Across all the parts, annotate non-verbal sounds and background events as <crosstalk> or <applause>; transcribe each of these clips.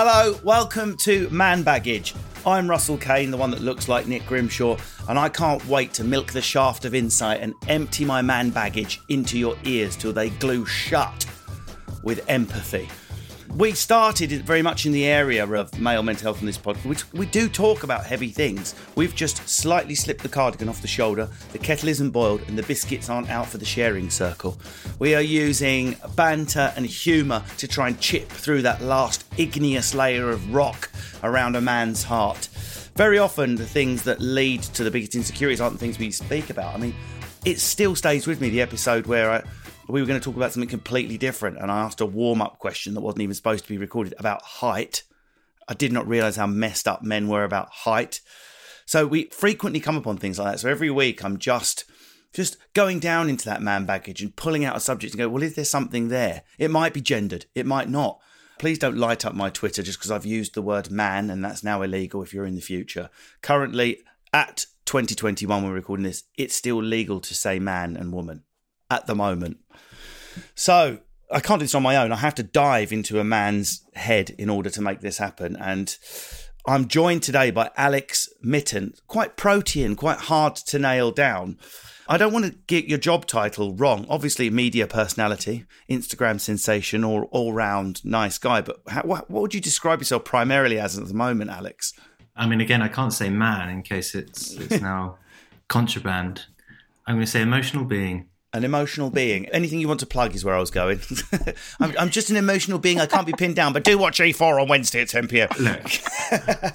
Hello, welcome to Man Baggage. I'm Russell Kane, the one that looks like Nick Grimshaw, and I can't wait to milk the shaft of insight and empty my man baggage into your ears till they glue shut with empathy. We started very much in the area of male mental health in this podcast, which we do talk about heavy things. We've just slightly slipped the cardigan off the shoulder, the kettle isn't boiled, and the biscuits aren't out for the sharing circle. We are using banter and humour to try and chip through that last igneous layer of rock around a man's heart. Very often, the things that lead to the biggest insecurities aren't the things we speak about. I mean, it still stays with me the episode where I, we were going to talk about something completely different, and I asked a warm up question that wasn't even supposed to be recorded about height. I did not realize how messed up men were about height. So we frequently come upon things like that. So every week I'm just just going down into that man baggage and pulling out a subject and go, well, is there something there? It might be gendered, it might not. Please don't light up my Twitter just because I've used the word man and that's now illegal if you're in the future. Currently, at 2021, when we're recording this, it's still legal to say man and woman at the moment. So I can't do this on my own. I have to dive into a man's head in order to make this happen. And I'm joined today by Alex Mytton, quite protean, quite hard to nail down. I don't want to get your job title wrong. Obviously, media personality, Instagram sensation, or all round nice guy. But how, what, what would you describe yourself primarily as at the moment, Alex? I mean, again, I can't say man in case it's it's <laughs> now contraband. I'm going to say emotional being. An emotional being. Anything you want to plug is where I was going. <laughs> I'm, I'm just an emotional being. I can't be pinned down, but do watch E4 on Wednesday at 10 p.m. Look,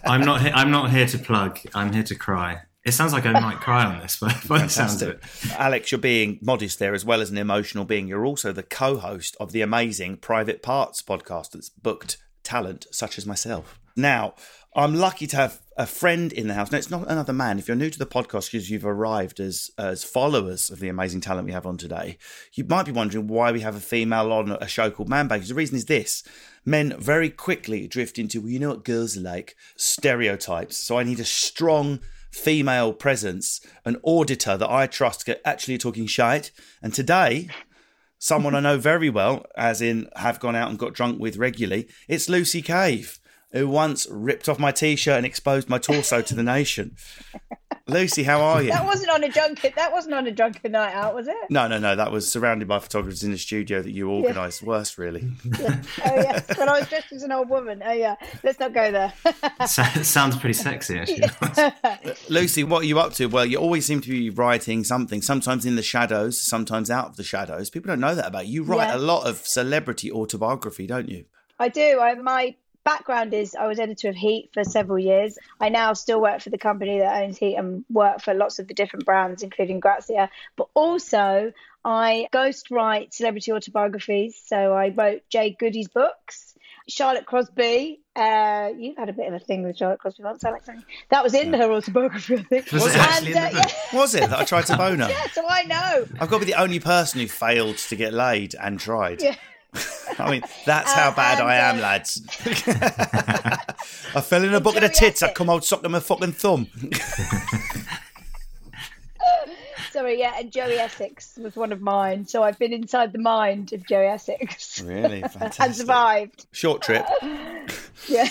I'm not. He- I'm not here to plug. I'm here to cry. It sounds like I might cry on this, but by the sounds of it. Alex, you're being modest there as well as an emotional being. You're also the co host of the amazing Private Parts podcast that's booked talent such as myself. Now, I'm lucky to have a friend in the house. Now, it's not another man. If you're new to the podcast because you've arrived as as followers of the amazing talent we have on today, you might be wondering why we have a female on a show called Man. The reason is this men very quickly drift into, well, you know what girls are like stereotypes. So I need a strong female presence, an auditor that I trust get actually talking shite. And today, someone I know very well, as in have gone out and got drunk with regularly, it's Lucy Cave, who once ripped off my t shirt and exposed my torso to the nation. Lucy, how are you? That wasn't on a junket. That wasn't on a drunken night out, was it? No, no, no. That was surrounded by photographers in the studio that you organised. Worse, really. Yeah. Oh yeah. When I was dressed as an old woman. Oh yeah. Let's not go there. So- it sounds pretty sexy, actually. <laughs> Lucy, what are you up to? Well, you always seem to be writing something, sometimes in the shadows, sometimes out of the shadows. People don't know that about you. You write Yeah. a lot of celebrity autobiography, don't you? I do. I my background is I was editor of Heat for several years. I now still work for the company that owns Heat and work for lots of the different brands, including Grazia. But also, I ghostwrite celebrity autobiographies. So I wrote Jade Goody's books. Charlotte Crosby. Uh, you've had a bit of a thing with Charlotte Crosby once, Alex. haven't you? That was in her autobiography, I think. <laughs> Was it actually And, uh, yeah, Was it that I tried to bone her? <laughs> yeah, so I know. I've got to be the only person who failed to get laid and tried. Yeah. I mean, that's how Uh, bad and, I am, uh, lads. <laughs> I fell in a bucket of tits. I come out, sucked them a fucking thumb. Sorry, yeah, and Joey Essex was one of mine. So I've been inside the mind of Joey Essex. Really? <laughs> Fantastic. and survived. Short trip. <laughs> Yeah.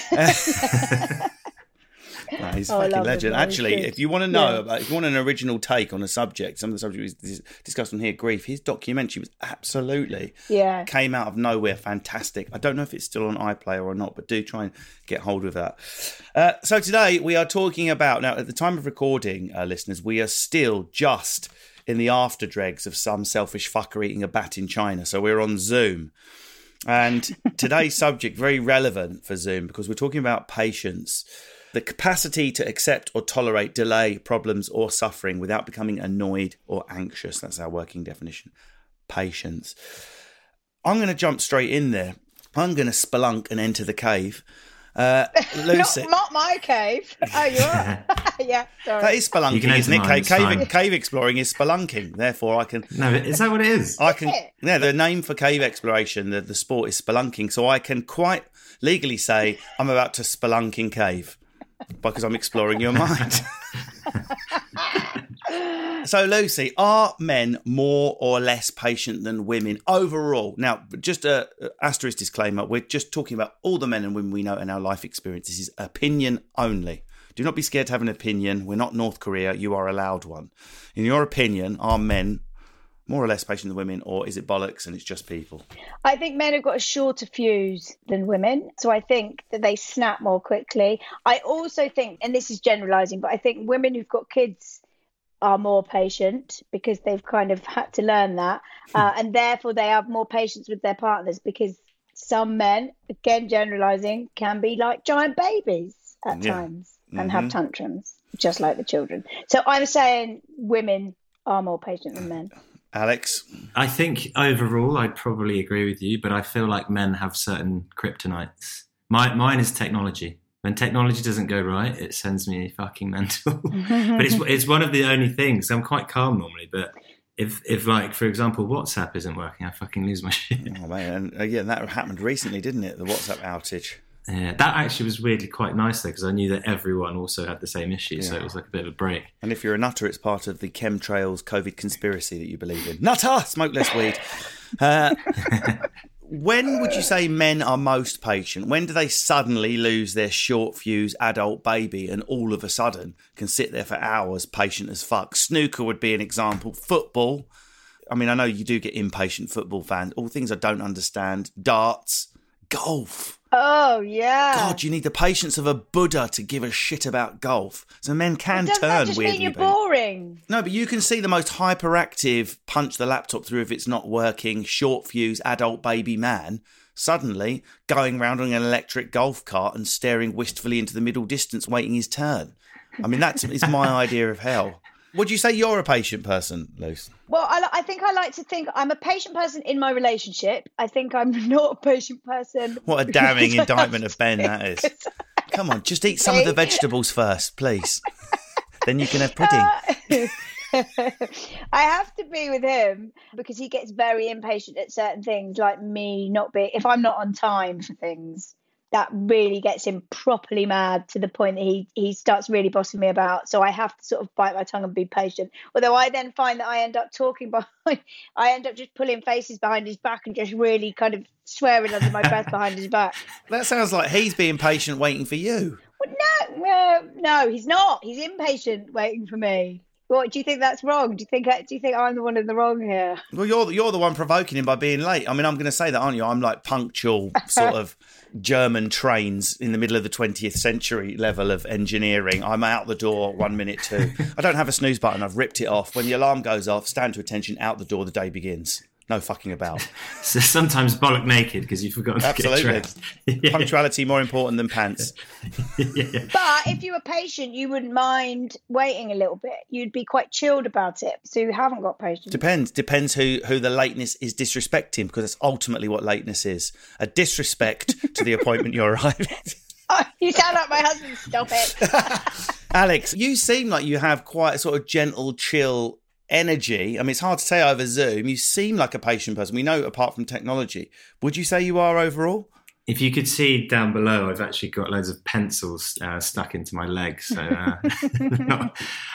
He's Oh, fucking legend. him, though. He's Actually, if you want to know Yeah. about, if you want an original take on a subject, some of the subjects we dis- discussed on here, grief. His documentary was absolutely Yeah. came out of nowhere, fantastic. I don't know if it's still on iPlayer or not, but do try and get hold of that. Uh, so today we are talking about now. At the time of recording, uh, listeners, we are still just in the after dregs of some selfish fucker eating a bat in China. So we're on Zoom. And today's <laughs> subject very relevant for Zoom because we're talking about patience, the capacity to accept or tolerate delay, problems, or suffering without becoming annoyed or anxious. That's our working definition. Patience. I'm going to jump straight in there. I'm going to spelunk and enter the cave. Uh, <laughs> Lucy, Not, not my cave. Oh, you are. <laughs> <laughs> yeah. Sorry. that is spelunking, isn't it? mine, Cave, cave, cave exploring is spelunking. Therefore, I can No, is that what it is? I can, it? yeah, the name for cave exploration, the, the sport is spelunking. So I can quite legally say I'm about to spelunking cave because I'm exploring your mind. <laughs> <laughs> so, Lucy, are men more or less patient than women overall? Now, just a asterisk disclaimer: we're just talking about all the men and women we know in our life experience. This is opinion only. Do not be scared to have an opinion. We're not North Korea. You are allowed one. In your opinion, are men more or less patient than women, or is it bollocks and it's just people? I think men have got a shorter fuse than women. So I think that they snap more quickly. I also think, and this is generalizing, but I think women who've got kids are more patient because they've kind of had to learn that. Uh, and therefore, they have more patience with their partners because some men, again, generalizing, can be like giant babies at Yeah. times and have tantrums, just like the children. So I'm saying women are more patient than men. Alex, I think overall, I'd probably agree with you, but I feel like men have certain kryptonites. My, mine is technology. When technology doesn't go right, it sends me fucking mental. <laughs> but it's it's one of the only things. I'm quite calm normally, but if if like for example WhatsApp isn't working, I fucking lose my <laughs> shit. oh man, and again, that happened recently, didn't it? The WhatsApp outage. Yeah, that actually was weirdly quite nice though, because I knew that everyone also had the same issue, so it was like a bit of a break. And if you're a nutter, it's part of the chemtrails COVID conspiracy that you believe in. Nutter, smoke less weed. Uh, <laughs> when would you say men are most patient? When do they suddenly lose their short fuse adult baby and all of a sudden can sit there for hours patient as fuck? Snooker would be an example. Football. I mean, I know you do get impatient football fans. All things I don't understand. Darts, golf. Oh, yeah. God, you need the patience of a Buddha to give a shit about golf. So men can Doesn't turn that just weirdly. you're boring? No, but you can see the most hyperactive punch the laptop through if it's not working, short fuse adult baby man suddenly going round on an electric golf cart and staring wistfully into the middle distance waiting his turn. I mean, that's is my <laughs> idea of hell. Would you say you're a patient person, Luce? Well, I, I think I like to think I'm a patient person in my relationship. I think I'm <laughs> not a patient person. <laughs> What a damning <laughs> indictment of Ben that is. Come on, just eat some of the vegetables first, please. then you can have pudding. I have to be with him because he gets very impatient at certain things, like me not being. If I'm not on time for things, that really gets him properly mad to the point that he he starts really bossing me about. So I have to sort of bite my tongue and be patient. Although I then find that I end up talking behind, <laughs> I end up just pulling faces behind his back and just really kind of swearing under my breath behind his back. <laughs> That sounds like he's being patient waiting for you. Well, no, no, no, he's not. He's impatient waiting for me. What do you think that's wrong? Do you think uh, do you think I'm the one in the wrong here? Well, you're you're the one provoking him by being late. I mean, I'm going to say that, aren't you? I'm like punctual, <laughs> sort of German trains in the middle of the 20th century level of engineering. I'm out the door one minute too. <laughs> I don't have a snooze button. I've ripped it off. When the alarm goes off, stand to attention. Out the door. The day begins. No fucking about. <laughs> So sometimes bollock naked because you've forgotten to Absolutely. get dressed. <laughs> yeah. Punctuality more important than pants. <laughs> But if you were patient, you wouldn't mind waiting a little bit. You'd be quite chilled about it. So you haven't got patience. Depends. Depends who who the lateness is disrespecting because that's ultimately what lateness is. A disrespect to the appointment you're arriving. Oh, you sound like my husband. Stop it. Alex, you seem like you have quite a sort of gentle, chill energy. I mean, it's hard to say over Zoom. You seem like a patient person. We know, apart from technology, would you say you are overall? If you could see down below, I've actually got loads of pencils uh, stuck into my legs. So uh, <laughs> uh,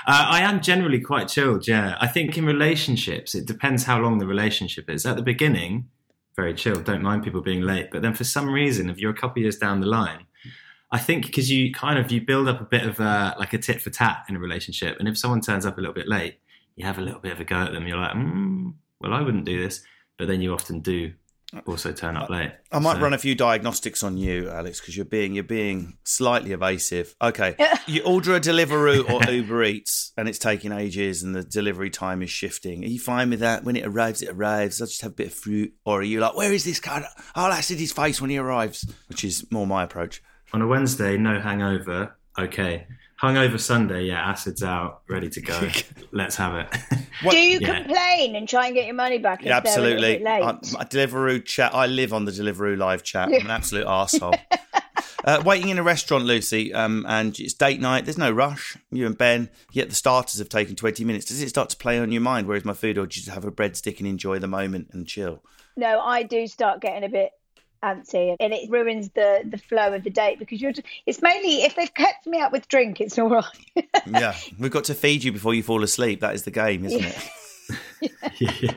I am generally quite chilled. Yeah, I think in relationships, it depends how long the relationship is. At the beginning, very chilled, don't mind people being late. But then for some reason, if you're a couple years down the line, I think because you kind of you build up a bit of a, like a tit for tat in a relationship, and if someone turns up a little bit late, you have a little bit of a go at them. You're like, mm, well, I wouldn't do this, but then you often do also turn up late. I might So- run a few diagnostics on you, Alex, because you're being you're being slightly evasive. Okay, you order a Deliveroo <laughs> or Uber Eats, and it's taking ages, and the delivery time is shifting. Are you fine with that? When it arrives, it arrives. I'll just have a bit of fruit, or are you like, where is this guy? I'll acid his face when he arrives, which is more my approach. on a Wednesday, no hangover. Okay. Hungover Sunday, yeah, acid's out, ready to go. <laughs> Let's have it. <laughs> What- Do you Yeah. complain and try and get your money back? Yeah, if they're a little absolutely. late? I, my Deliveroo chat. I live on the Deliveroo live chat. I'm an <laughs> absolute arsehole. Uh, waiting in a restaurant, Lucy, um, and it's date night. There's no rush. You and Ben, yet the starters have taken 20 minutes. Does it start to play on your mind? Where's my food? Or do you just have a breadstick and enjoy the moment and chill? no, I do start getting a bit antsy, and it ruins the the flow of the date because you're. Just, it's mainly if they've kept me up with drink, it's all right. <laughs> Yeah, we've got to feed you before you fall asleep. That is the game, isn't it?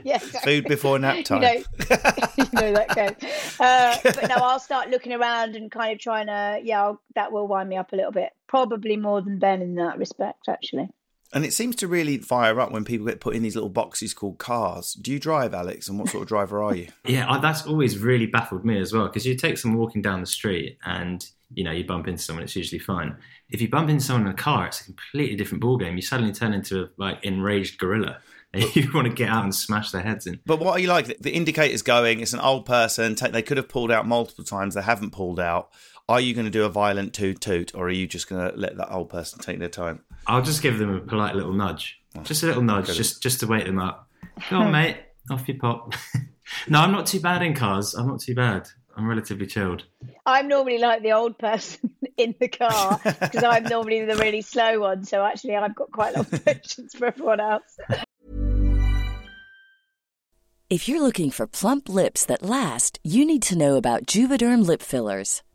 yeah, <laughs> exactly. Food before nap You time. know, <laughs> you know that game. Uh, but no, I'll start looking around and kind of trying to. Yeah, I'll, that will wind me up a little bit. Probably more than Ben in that respect, actually. And it seems to really fire up when people get put in these little boxes called cars. Do you drive, Alex? And what sort of driver are you? <laughs> yeah, that's always really baffled me as well because you take someone walking down the street and you know you bump into someone, it's usually fine. If you bump into someone in a car, it's a completely different ballgame. You suddenly turn into a like enraged gorilla, <laughs> and you want to get out and smash their heads in. But what are you like? The indicator's going. It's an old person. They could have pulled out multiple times. They haven't pulled out. Are you going to do a violent toot toot, or are you just going to let that old person take their time? I'll just give them a polite little nudge, oh. just a little nudge, just just to wake them up. Go on, mate, off you pop. <laughs> no, I'm not too bad in cars. I'm not too bad. I'm relatively chilled. I'm normally like the old person <laughs> in the car because I'm normally the really slow one. So actually, I've got quite a lot of <laughs> patience for everyone else. If you're looking for plump lips that last, you need to know about Juvederm lip fillers.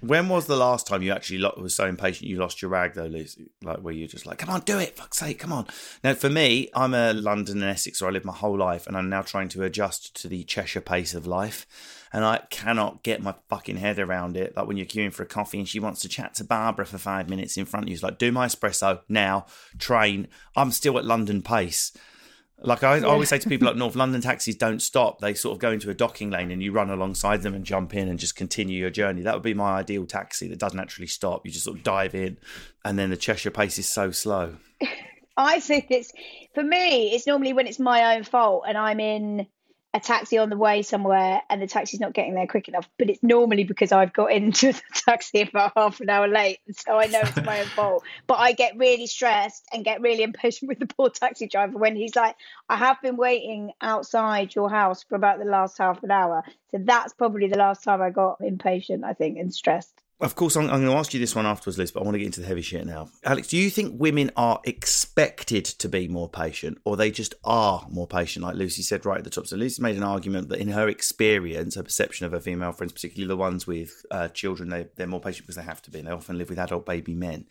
When was the last time you actually lo- was so impatient you lost your rag though, Lucy? Like where you're just like, come on, do it, fuck's sake, come on. Now for me, I'm a London and Essex where I lived my whole life, and I'm now trying to adjust to the Cheshire pace of life, and I cannot get my fucking head around it. Like when you're queuing for a coffee and she wants to chat to Barbara for five minutes in front of you, it's like, do my espresso now, train. I'm still at London pace. Like I, always say to people like North London taxis don't stop. They sort of go into a docking lane and you run alongside them and jump in and just continue your journey. That would be my ideal taxi that doesn't actually stop. You just sort of dive in and then the Cheshire pace is so slow. <laughs> I think it's for me. It's normally when it's my own fault and I'm in a taxi on the way somewhere and the taxi's not getting there quick enough, but it's normally because I've got into <laughs> the taxi about half an hour late. So I know it's my own fault. <laughs> But I get really stressed and get really impatient with the poor taxi driver when he's like, I have been waiting outside your house for about the last half an hour. So that's probably the last time I got impatient, I think, and stressed. Of course, I'm, I'm going to ask you this one afterwards, Liz, but I want to get into the heavy shit now. Alex, do you think women are expected to be more patient or they just are more patient, like Lucy said right at the top? So, Lucy made an argument that in her experience, her perception of her female friends, particularly the ones with uh, children, they, they're more patient because they have to be they often live with adult baby men.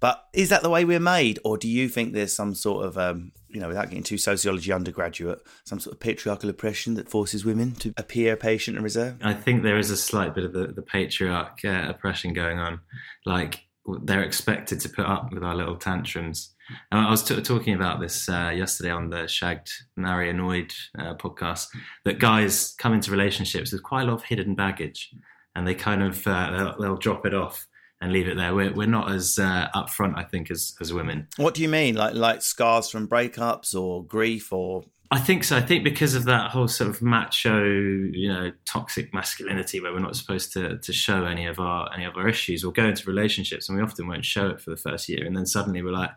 But is that the way we're made, or do you think there's some sort of, um, you know, without getting too sociology undergraduate, some sort of patriarchal oppression that forces women to appear patient and reserved? I think there is a slight bit of the, the patriarch uh, oppression going on. Like they're expected to put up with our little tantrums. And I was t- talking about this uh, yesterday on the Shagged, Married, Annoyed uh, podcast. That guys come into relationships with quite a lot of hidden baggage, and they kind of uh, they'll, they'll drop it off and leave it there. We're, we're not as uh, upfront, I think, as as women. What do you mean, like like scars from breakups or grief or? I think so. I think because of that whole sort of macho, you know, toxic masculinity, where we're not supposed to to show any of our any of our issues, or go into relationships, and we often won't show it for the first year, and then suddenly we're like,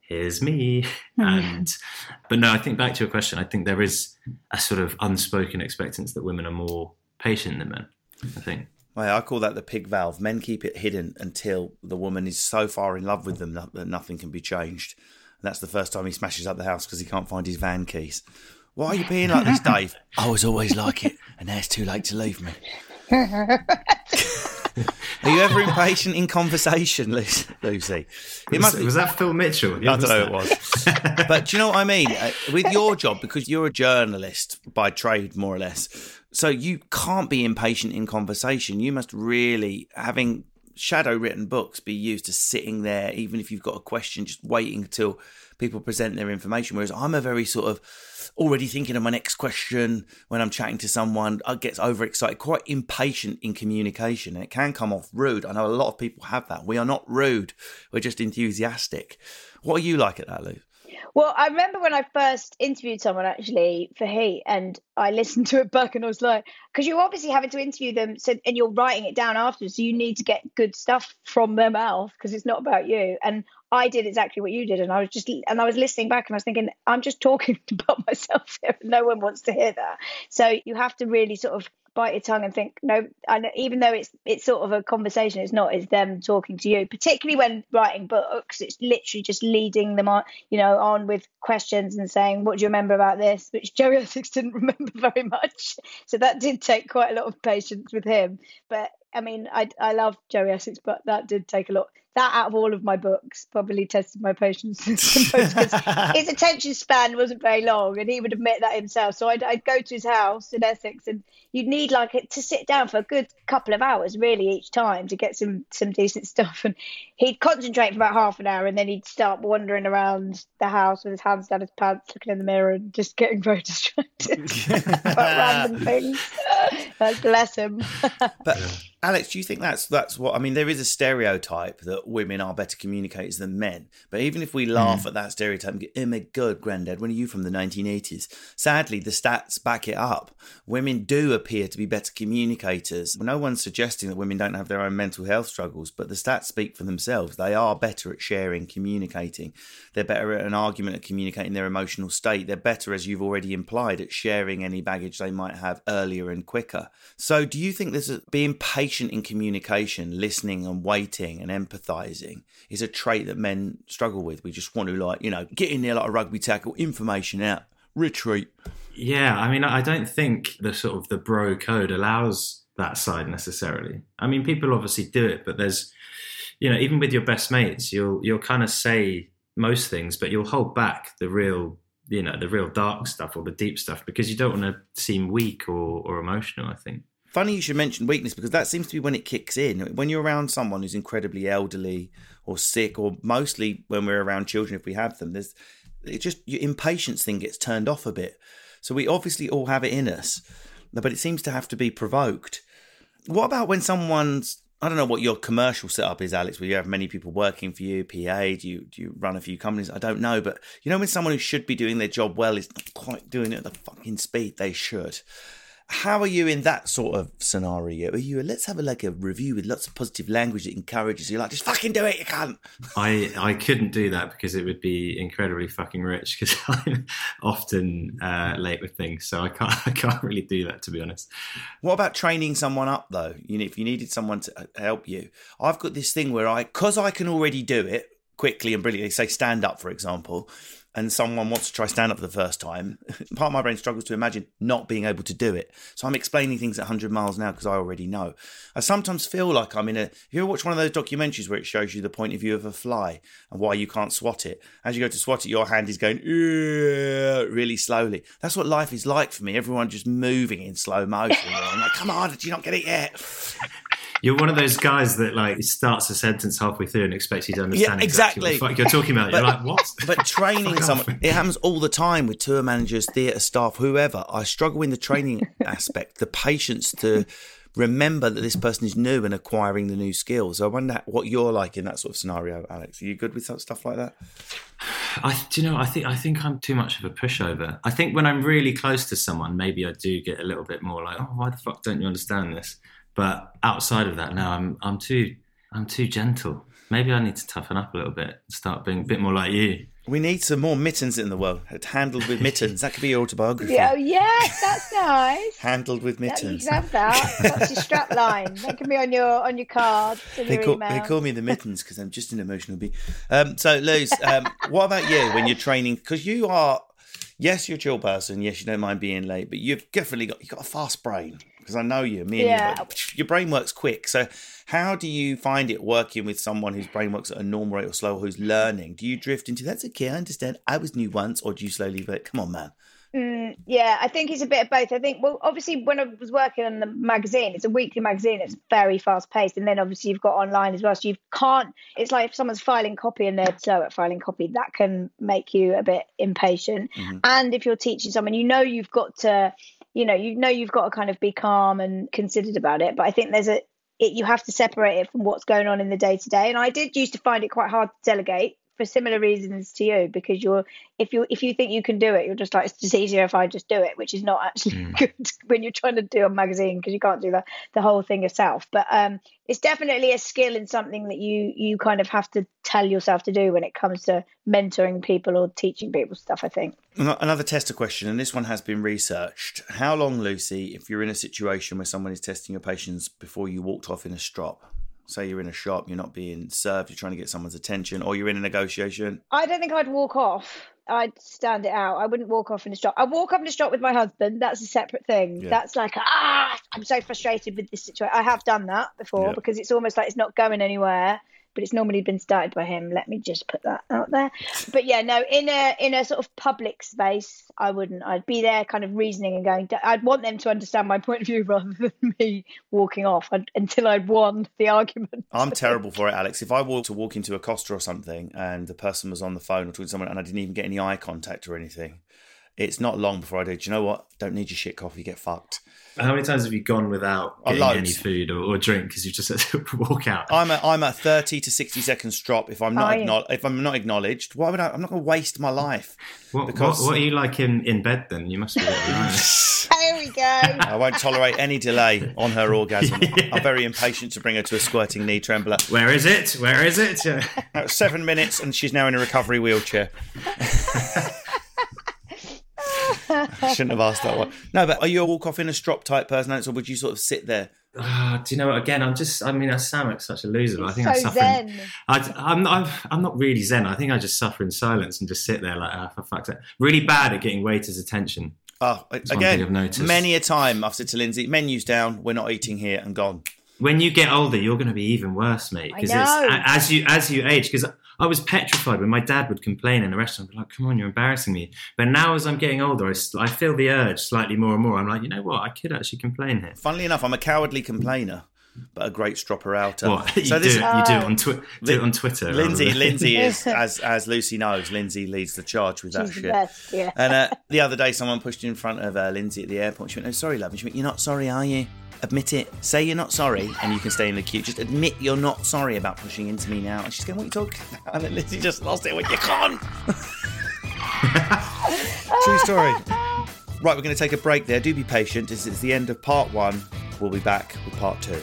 "Here's me." <laughs> and but no, I think back to your question. I think there is a sort of unspoken expectance that women are more patient than men. I think. Well, I call that the pig valve. Men keep it hidden until the woman is so far in love with them that nothing can be changed. And that's the first time he smashes up the house because he can't find his van keys. Why are you being like this, Dave? <laughs> I was always like it, and now it's too late to leave me. <laughs> Are you ever impatient in conversation, Lucy? It must, was, was that Phil Mitchell? Yeah, I don't know who it was. <laughs> but do you know what I mean? Uh, with your job, because you're a journalist by trade, more or less, so you can't be impatient in conversation. You must really, having shadow written books, be used to sitting there, even if you've got a question, just waiting until people present their information. Whereas I'm a very sort of already thinking of my next question when I'm chatting to someone. I get overexcited, quite impatient in communication. And it can come off rude. I know a lot of people have that. We are not rude. We're just enthusiastic. What are you like at that, Lou? Well, I remember when I first interviewed someone actually for Heat, and I listened to it back, and I was like, because you're obviously having to interview them, so and you're writing it down afterwards, so you need to get good stuff from their mouth because it's not about you. And I did exactly what you did, and I was just and I was listening back, and I was thinking, I'm just talking <laughs> about myself here. No one wants to hear that. So you have to really sort of bite your tongue and think no and even though it's it's sort of a conversation it's not it's them talking to you particularly when writing books it's literally just leading them on you know on with questions and saying what do you remember about this? which Joey Essex didn't <laughs> remember very much. So that did take quite a lot of patience with him. But I mean, I I love Joey Essex, but that did take a lot that out of all of my books probably tested my patience <laughs> <laughs> his attention span wasn't very long and he would admit that himself. So I'd, I'd, go to his house in essex and you'd need like to sit down for a good couple of hours really each time to get some some decent stuff. And he'd concentrate for about half an hour and then he'd start wandering around the house with his hands down his pants looking in the mirror and just getting <laughs> very distracted. About random things. Bless him. But Alex, do you think that's that's what I mean? There is a stereotype that women are better communicators than men, but even if we laugh mm. at that stereotype, and go, "Oh my god, granddad, when are you from the 1980s?" Sadly, the stats back it up. Women do appear to be better communicators. No one's suggesting that women don't have their own mental health struggles, but the stats speak for themselves. They are better at sharing, communicating. They're better at an argument at communicating their emotional state. They're better, as you've already implied, at sharing any baggage they might have earlier and quicker. So, do you think this is being patient patient in communication, listening and waiting and empathizing is a trait that men struggle with. We just want to like, you know, get in there like a rugby tackle, information out, retreat. Yeah, I mean, I don't think the sort of the bro code allows that side necessarily. I mean, people obviously do it, but there's, you know, even with your best mates, you'll you'll kind of say most things, but you'll hold back the real, you know, the real dark stuff or the deep stuff because you don't want to seem weak or or emotional. I think. Funny you should mention weakness because that seems to be when it kicks in. When you're around someone who's incredibly elderly or sick, or mostly when we're around children, if we have them, there's it just your impatience thing gets turned off a bit. So we obviously all have it in us, but it seems to have to be provoked. What about when someone's I don't know what your commercial setup is, Alex. Where you have many people working for you, PA. Do you do you run a few companies? I don't know, but you know when someone who should be doing their job well is not quite doing it at the fucking speed they should how are you in that sort of scenario? Are you let's have a like a review with lots of positive language that encourages you, like just fucking do it, you can't. <laughs> I I couldn't do that because it would be incredibly fucking rich because <laughs> I'm often uh, late with things, so I can't <laughs> I can't really do that to be honest. What about training someone up though? You know, if you needed someone to uh, help you, I've got this thing where I because I can already do it quickly and brilliantly. Say stand up, for example and someone wants to try stand up for the first time, <laughs> part of my brain struggles to imagine not being able to do it. So I'm explaining things at 100 miles hour because I already know. I sometimes feel like I'm in a. If you ever watch one of those documentaries where it shows you the point of view of a fly and why you can't swat it, as you go to swat it, your hand is going really slowly. That's what life is like for me. Everyone just moving in slow motion. I'm like, come on, did you not get it yet? You're one of those guys that like starts a sentence halfway through and expects you to understand yeah, exactly, exactly. what you're talking about. But, you're like, what? But <laughs> training someone, it happens all the time with tour managers, theatre staff, whoever. I struggle in the training <laughs> aspect, the patience to remember that this person is new and acquiring the new skills. I wonder what you're like in that sort of scenario, Alex. Are you good with stuff like that? I, do you know? I think I think I'm too much of a pushover. I think when I'm really close to someone, maybe I do get a little bit more like, "Oh, why the fuck don't you understand this?" But outside of that, now I'm I'm too I'm too gentle. Maybe I need to toughen up a little bit, start being a bit more like you. We need some more mittens in the world. Handled with mittens. That could be your autobiography. Oh yes, that's nice. Handled with mittens. You can have that. That's your strap line. That can be on your on your card. They call, they call me the mittens because I'm just an emotional being. Um, so, Luz, um, what about you when you're training? Because you are, yes, you're a chill person. Yes, you don't mind being late, but you've definitely got you've got a fast brain because I know you. Me and yeah. you, <tsk> your brain works quick. So, how do you find it working with someone whose brain works at a normal rate or slow, who's learning? Do you drift into that's okay? I understand. I was new once, or do you slowly? But come on, man. Mm, yeah, I think it's a bit of both. I think, well, obviously, when I was working on the magazine, it's a weekly magazine. It's very fast paced, and then obviously you've got online as well. So you can't. It's like if someone's filing copy and they're slow at filing copy, that can make you a bit impatient. Mm-hmm. And if you're teaching someone, you know you've got to you know you know you've got to kind of be calm and considered about it but i think there's a it, you have to separate it from what's going on in the day to day and i did used to find it quite hard to delegate for similar reasons to you because you're if you if you think you can do it you're just like it's just easier if i just do it which is not actually mm. <laughs> good when you're trying to do a magazine because you can't do the, the whole thing yourself. But um it's definitely a skill and something that you you kind of have to tell yourself to do when it comes to mentoring people or teaching people stuff i think. Another tester question and this one has been researched. How long lucy if you're in a situation where someone is testing your patience before you walked off in a strop say you're in a shop, you're not being served, you're trying to get someone's attention, or you're in a negotiation? I don't think I'd walk off. I'd stand it out. I wouldn't walk off in a shop. I walk off in a shop with my husband. That's a separate thing. Yeah. That's like ah, I'm so frustrated with this situation. I have done that before yeah. because it's almost like it's not going anywhere but it's normally been started by him. Let me just put that out there. But yeah, no, in a in a sort of public space, I wouldn't. I'd be there, kind of reasoning and going. I'd want them to understand my point of view <laughs> rather than me walking off I'd, until I'd won the argument. I'm <laughs> terrible for it, Alex. If I were to walk into a Costa or something and the person was on the phone or talking to someone and I didn't even get any eye contact or anything, it's not long before I do. Do you know what? Don't need your shit coffee. Get fucked. How many times have you gone without getting any food or, or drink because you just had to <laughs> walk out? I'm a, I'm a thirty to sixty seconds drop if I'm not acknowledged. If I'm not acknowledged, why would I? I'm not going to waste my life. What, because... what, what, are you like in, in bed then? You must be. <laughs> there we go. I won't tolerate any delay on her orgasm. <laughs> yeah. I'm very impatient to bring her to a squirting knee trembler. Where is it? Where is it? seven minutes, and she's now in a recovery wheelchair. <laughs> I shouldn't have asked that one. No, but are you a walk off in a strop type person, or would you sort of sit there? Uh, do you know what? Again, I'm just. I mean, I sound like such a loser. I think so I'm suffering. Zen. I, I'm, I'm, I'm not really zen. I think I just suffer in silence and just sit there like, oh, for fuck's sake. Really bad at getting waiters' attention. Oh, again, many a time I've said to Lindsay, menus down, we're not eating here, and gone. When you get older, you're going to be even worse, mate. Because as you as you age, because I was petrified when my dad would complain in the restaurant. I'd be like, come on, you're embarrassing me. But now, as I'm getting older, I, I feel the urge slightly more and more. I'm like, you know what? I could actually complain here. Funnily enough, I'm a cowardly complainer. but a great stropper outer. What <laughs> you, So do, this it- you do it on twi- do it on Twitter. Lindsay, Lindsay is <laughs> as as Lucy knows. Lindsay leads the charge with that She's the shit. best, yeah. And uh, the other day, someone pushed in front of uh, Lindsay at the airport. She went, "No, sorry, love." And she went, "You're not sorry, are you? Admit it. Say you're not sorry, and you can stay in the queue. Just admit you're not sorry about pushing into me now." And she's going, "What are you talking about?" And then Lindsay just lost it. Went, "You can't." True story. Right, we're going to take a break there. Do be patient. This is the end of part one. We'll be back with part two.